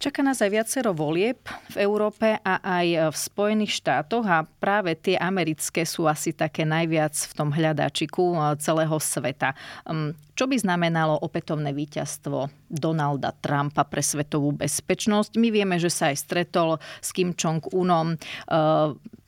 Čaká nás aj viacero volieb v Európe a aj v Spojených štátoch a práve tie americké sú asi také najviac v tom hľadačiku eh, celého sveta. Hm, čo by znamenalo opätovné víťazstvo Donalda Trumpa pre svetovú bezpečnosť? My vieme, že sa aj stretol s Kim Jong-unom v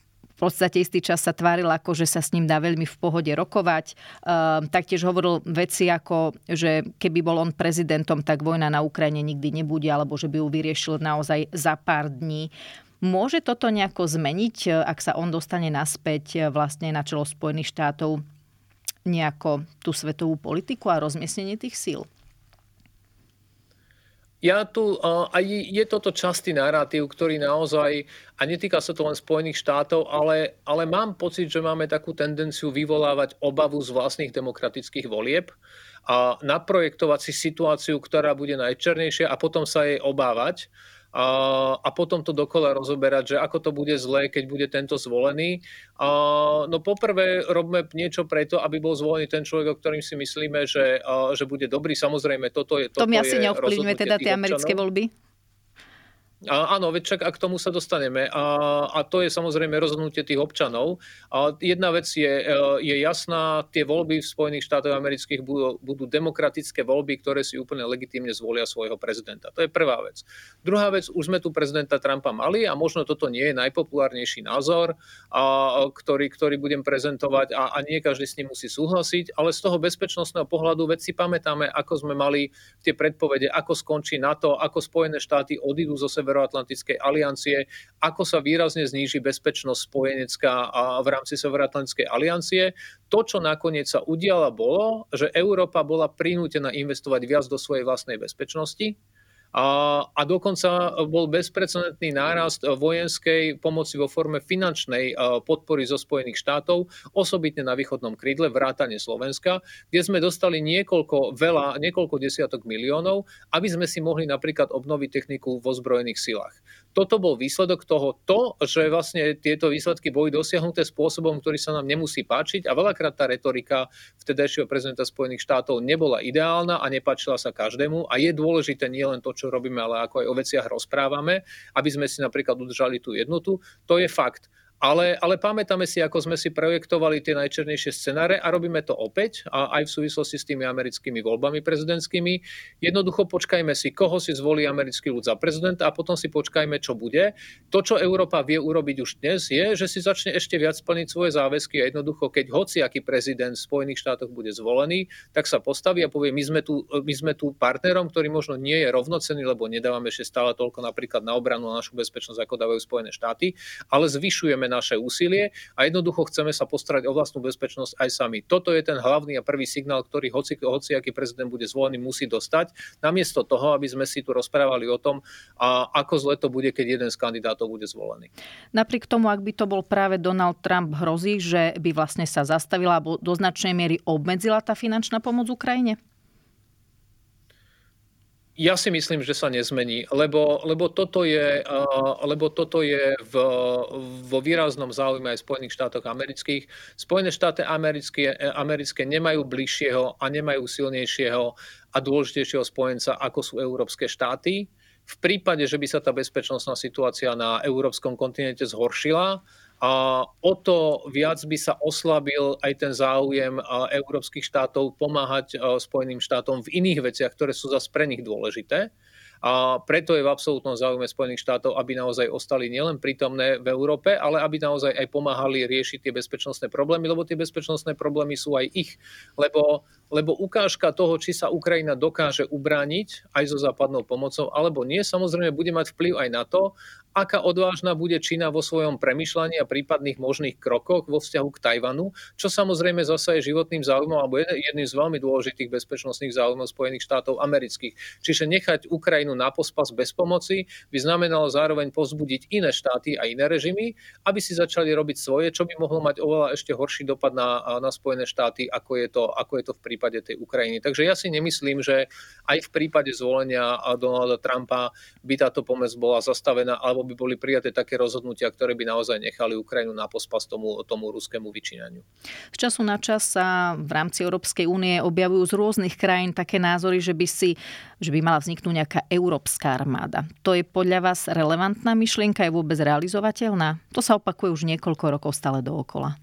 podstate istý čas sa tváril ako, že sa s ním dá veľmi v pohode rokovať. Ehm, taktiež hovoril veci ako, že keby bol on prezidentom, tak vojna na Ukrajine nikdy nebude, alebo že by ju vyriešil naozaj za pár dní. Môže toto nejako zmeniť, ak sa on dostane naspäť vlastne na čelo Spojených štátov nejako tú svetovú politiku a rozmiestnenie tých síl? Ja tu, a je toto častý narratív, ktorý naozaj, a netýka sa to len Spojených štátov, ale, ale mám pocit, že máme takú tendenciu vyvolávať obavu z vlastných demokratických volieb a naprojektovať si situáciu, ktorá bude najčernejšia a potom sa jej obávať a, potom to dokola rozoberať, že ako to bude zlé, keď bude tento zvolený. No poprvé robme niečo preto, aby bol zvolený ten človek, o ktorým si myslíme, že, že bude dobrý. Samozrejme, toto je... To mi asi neovplyvňuje teda tie americké voľby? A, áno, veď čak ak k tomu sa dostaneme. A, a to je samozrejme rozhodnutie tých občanov. A jedna vec je, e, je jasná, tie voľby v Spojených štátoch amerických budú, budú demokratické voľby, ktoré si úplne legitímne zvolia svojho prezidenta. To je prvá vec. Druhá vec, už sme tu prezidenta Trumpa mali a možno toto nie je najpopulárnejší názor, a, ktorý, ktorý budem prezentovať a, a nie každý s ním musí súhlasiť, ale z toho bezpečnostného pohľadu veci pamätáme, ako sme mali tie predpovede, ako skončí NATO, ako Spojené štáty odídu zo sever Severoatlantickej aliancie, ako sa výrazne zníži bezpečnosť spojenecká v rámci Severoatlantickej aliancie. To, čo nakoniec sa udiala, bolo, že Európa bola prinútená investovať viac do svojej vlastnej bezpečnosti, a, a dokonca bol bezprecedentný nárast vojenskej pomoci vo forme finančnej podpory zo Spojených štátov, osobitne na východnom krídle, vrátane Slovenska, kde sme dostali niekoľko, veľa, niekoľko desiatok miliónov, aby sme si mohli napríklad obnoviť techniku vo zbrojených silách toto bol výsledok toho, to, že vlastne tieto výsledky boli dosiahnuté spôsobom, ktorý sa nám nemusí páčiť a veľakrát tá retorika vtedajšieho prezidenta Spojených štátov nebola ideálna a nepáčila sa každému a je dôležité nielen to, čo robíme, ale ako aj o veciach rozprávame, aby sme si napríklad udržali tú jednotu. To je fakt. Ale, ale pamätáme si, ako sme si projektovali tie najčernejšie scenáre a robíme to opäť, a aj v súvislosti s tými americkými voľbami prezidentskými. Jednoducho počkajme si, koho si zvolí americký ľud za prezidenta a potom si počkajme, čo bude. To, čo Európa vie urobiť už dnes, je, že si začne ešte viac plniť svoje záväzky a jednoducho, keď hoci aký prezident v Spojených štátoch bude zvolený, tak sa postaví a povie, my sme tu, my sme tu partnerom, ktorý možno nie je rovnocený, lebo nedávame ešte stále toľko napríklad na obranu a našu bezpečnosť, ako dávajú Spojené štáty, ale zvyšujeme naše úsilie a jednoducho chceme sa postarať o vlastnú bezpečnosť aj sami. Toto je ten hlavný a prvý signál, ktorý hoci, hoci aký prezident bude zvolený, musí dostať. Namiesto toho, aby sme si tu rozprávali o tom, a ako zle to bude, keď jeden z kandidátov bude zvolený. Napriek tomu, ak by to bol práve Donald Trump, hrozí, že by vlastne sa zastavila alebo do značnej miery obmedzila tá finančná pomoc Ukrajine? Ja si myslím, že sa nezmení, lebo, lebo toto je, lebo toto je v, vo výraznom záujme aj Spojených štátoch amerických. Spojené štáty americké, americké nemajú bližšieho a nemajú silnejšieho a dôležitejšieho spojenca, ako sú európske štáty. V prípade, že by sa tá bezpečnostná situácia na európskom kontinente zhoršila, o to viac by sa oslabil aj ten záujem európskych štátov pomáhať Spojeným štátom v iných veciach, ktoré sú zase pre nich dôležité. A preto je v absolútnom záujme Spojených štátov, aby naozaj ostali nielen prítomné v Európe, ale aby naozaj aj pomáhali riešiť tie bezpečnostné problémy, lebo tie bezpečnostné problémy sú aj ich. Lebo, lebo ukážka toho, či sa Ukrajina dokáže ubrániť aj so západnou pomocou, alebo nie, samozrejme bude mať vplyv aj na to, aká odvážna bude Čína vo svojom premyšľaní a prípadných možných krokoch vo vzťahu k Tajvanu, čo samozrejme zase je životným záujmom alebo jedným z veľmi dôležitých bezpečnostných záujmov Spojených štátov amerických. Čiže nechať Ukrajinu na pospas bez pomoci by znamenalo zároveň pozbudiť iné štáty a iné režimy, aby si začali robiť svoje, čo by mohlo mať oveľa ešte horší dopad na, na Spojené štáty, ako je, to, ako je to v prípade tej Ukrajiny. Takže ja si nemyslím, že aj v prípade zvolenia Donalda Trumpa by táto pomoc bola zastavená alebo by boli prijaté také rozhodnutia, ktoré by naozaj nechali Ukrajinu na pospas tomu, tomu ruskému vyčínaniu. Z času na čas sa v rámci Európskej únie objavujú z rôznych krajín také názory, že by, si, že by mala vzniknúť nejaká európska armáda. To je podľa vás relevantná myšlienka? Je vôbec realizovateľná? To sa opakuje už niekoľko rokov stále dookola.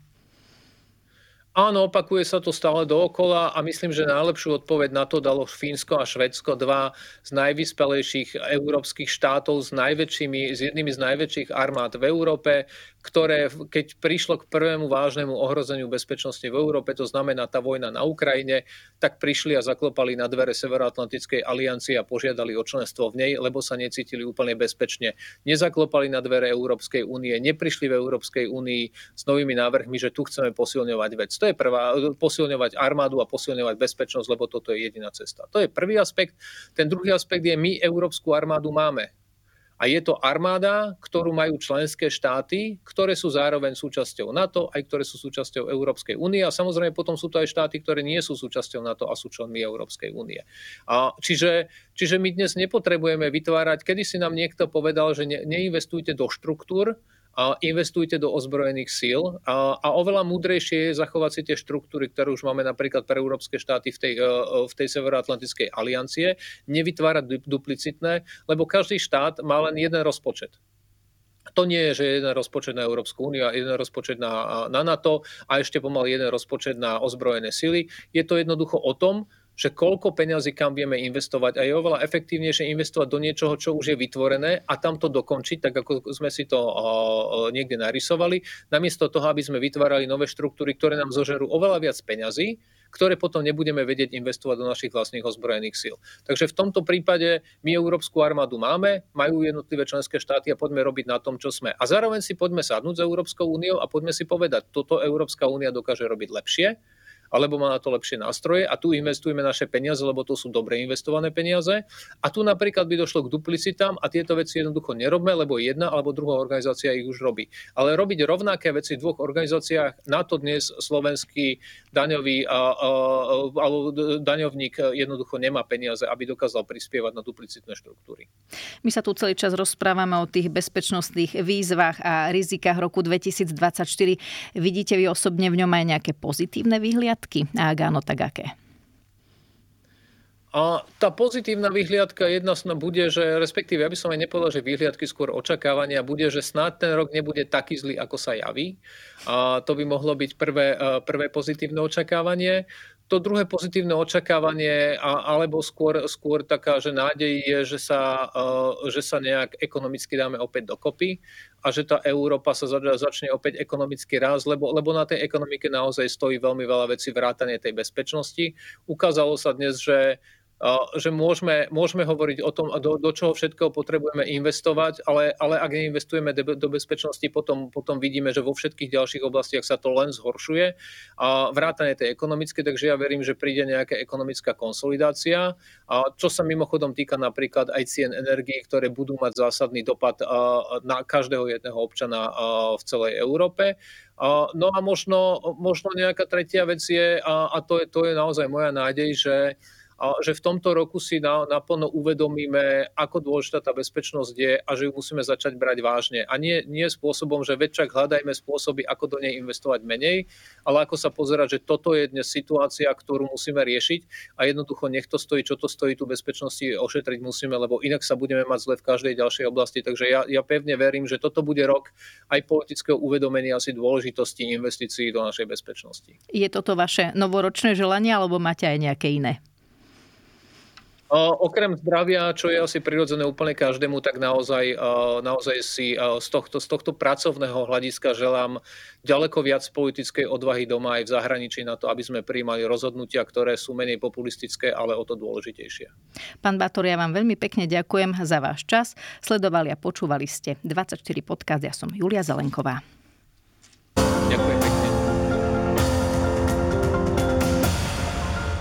Áno, opakuje sa to stále dookola a myslím, že najlepšiu odpoveď na to dalo Fínsko a Švedsko, dva z najvyspelejších európskych štátov s najväčšími, s jednými z najväčších armád v Európe, ktoré keď prišlo k prvému vážnemu ohrozeniu bezpečnosti v Európe, to znamená tá vojna na Ukrajine, tak prišli a zaklopali na dvere Severoatlantickej aliancie a požiadali o členstvo v nej, lebo sa necítili úplne bezpečne. Nezaklopali na dvere Európskej únie, neprišli v Európskej únii s novými návrhmi, že tu chceme posilňovať vec. To je prvá, posilňovať armádu a posilňovať bezpečnosť, lebo toto je jediná cesta. To je prvý aspekt. Ten druhý aspekt je, my Európsku armádu máme. A je to armáda, ktorú majú členské štáty, ktoré sú zároveň súčasťou NATO, aj ktoré sú súčasťou Európskej únie. A samozrejme potom sú to aj štáty, ktoré nie sú súčasťou NATO a sú členmi Európskej únie. Čiže, čiže my dnes nepotrebujeme vytvárať, kedy si nám niekto povedal, že ne, neinvestujte do štruktúr, investujte do ozbrojených síl a, a oveľa múdrejšie je zachovať si tie štruktúry, ktoré už máme napríklad pre európske štáty v tej, e, v tej Severoatlantickej aliancie, nevytvárať duplicitné, lebo každý štát má len jeden rozpočet. To nie je, že jeden rozpočet na Európsku úniu a jeden rozpočet na, na NATO a ešte pomaly jeden rozpočet na ozbrojené sily. Je to jednoducho o tom, že koľko peňazí kam vieme investovať a je oveľa efektívnejšie investovať do niečoho, čo už je vytvorené a tam to dokončiť, tak ako sme si to niekde narysovali, namiesto toho, aby sme vytvárali nové štruktúry, ktoré nám zožerú oveľa viac peňazí, ktoré potom nebudeme vedieť investovať do našich vlastných ozbrojených síl. Takže v tomto prípade my Európsku armádu máme, majú jednotlivé členské štáty a poďme robiť na tom, čo sme. A zároveň si poďme sadnúť s Európskou úniou a poďme si povedať, toto Európska únia dokáže robiť lepšie alebo má na to lepšie nástroje a tu investujeme naše peniaze, lebo to sú dobre investované peniaze. A tu napríklad by došlo k duplicitám a tieto veci jednoducho nerobme, lebo jedna alebo druhá organizácia ich už robí. Ale robiť rovnaké veci v dvoch organizáciách, na to dnes slovenský daňový a, a, alebo daňovník jednoducho nemá peniaze, aby dokázal prispievať na duplicitné štruktúry. My sa tu celý čas rozprávame o tých bezpečnostných výzvach a rizikách roku 2024. Vidíte vy osobne v ňom aj nejaké pozitívne výhliadky? Vyhliadky? A ak áno, tak aké? A tá pozitívna vyhliadka jedna bude, že respektíve, ja by som aj nepovedal, že vyhliadky skôr očakávania bude, že snáď ten rok nebude taký zlý, ako sa javí. A to by mohlo byť prvé, prvé pozitívne očakávanie to druhé pozitívne očakávanie, alebo skôr, skôr taká, že nádej je, že sa, e, že sa nejak ekonomicky dáme opäť dokopy a že tá Európa sa začne opäť ekonomicky rásť, lebo, lebo na tej ekonomike naozaj stojí veľmi veľa vecí vrátanie tej bezpečnosti. Ukázalo sa dnes, že že môžeme, môžeme hovoriť o tom, do, do čoho všetkého potrebujeme investovať, ale, ale ak neinvestujeme do, bezpečnosti, potom, potom vidíme, že vo všetkých ďalších oblastiach sa to len zhoršuje. A vrátane tej ekonomické, takže ja verím, že príde nejaká ekonomická konsolidácia, a čo sa mimochodom týka napríklad aj cien energií, ktoré budú mať zásadný dopad na každého jedného občana v celej Európe. No a možno, možno nejaká tretia vec je, a to je, to je naozaj moja nádej, že že v tomto roku si naplno uvedomíme, ako dôležitá tá bezpečnosť je a že ju musíme začať brať vážne. A nie, nie spôsobom, že väčšak hľadajme spôsoby, ako do nej investovať menej, ale ako sa pozerať, že toto je dnes situácia, ktorú musíme riešiť a jednoducho nech to stojí, čo to stojí, tú bezpečnosti ošetriť musíme, lebo inak sa budeme mať zle v každej ďalšej oblasti. Takže ja, ja pevne verím, že toto bude rok aj politického uvedomenia si dôležitosti investícií do našej bezpečnosti. Je toto vaše novoročné želanie, alebo máte aj nejaké iné? Okrem zdravia, čo je asi prirodzené úplne každému, tak naozaj, naozaj si z tohto, z tohto pracovného hľadiska želám ďaleko viac politickej odvahy doma aj v zahraničí na to, aby sme prijímali rozhodnutia, ktoré sú menej populistické, ale o to dôležitejšie. Pán Bator, ja vám veľmi pekne ďakujem za váš čas. Sledovali a počúvali ste 24 podcast. Ja som Julia Zelenková.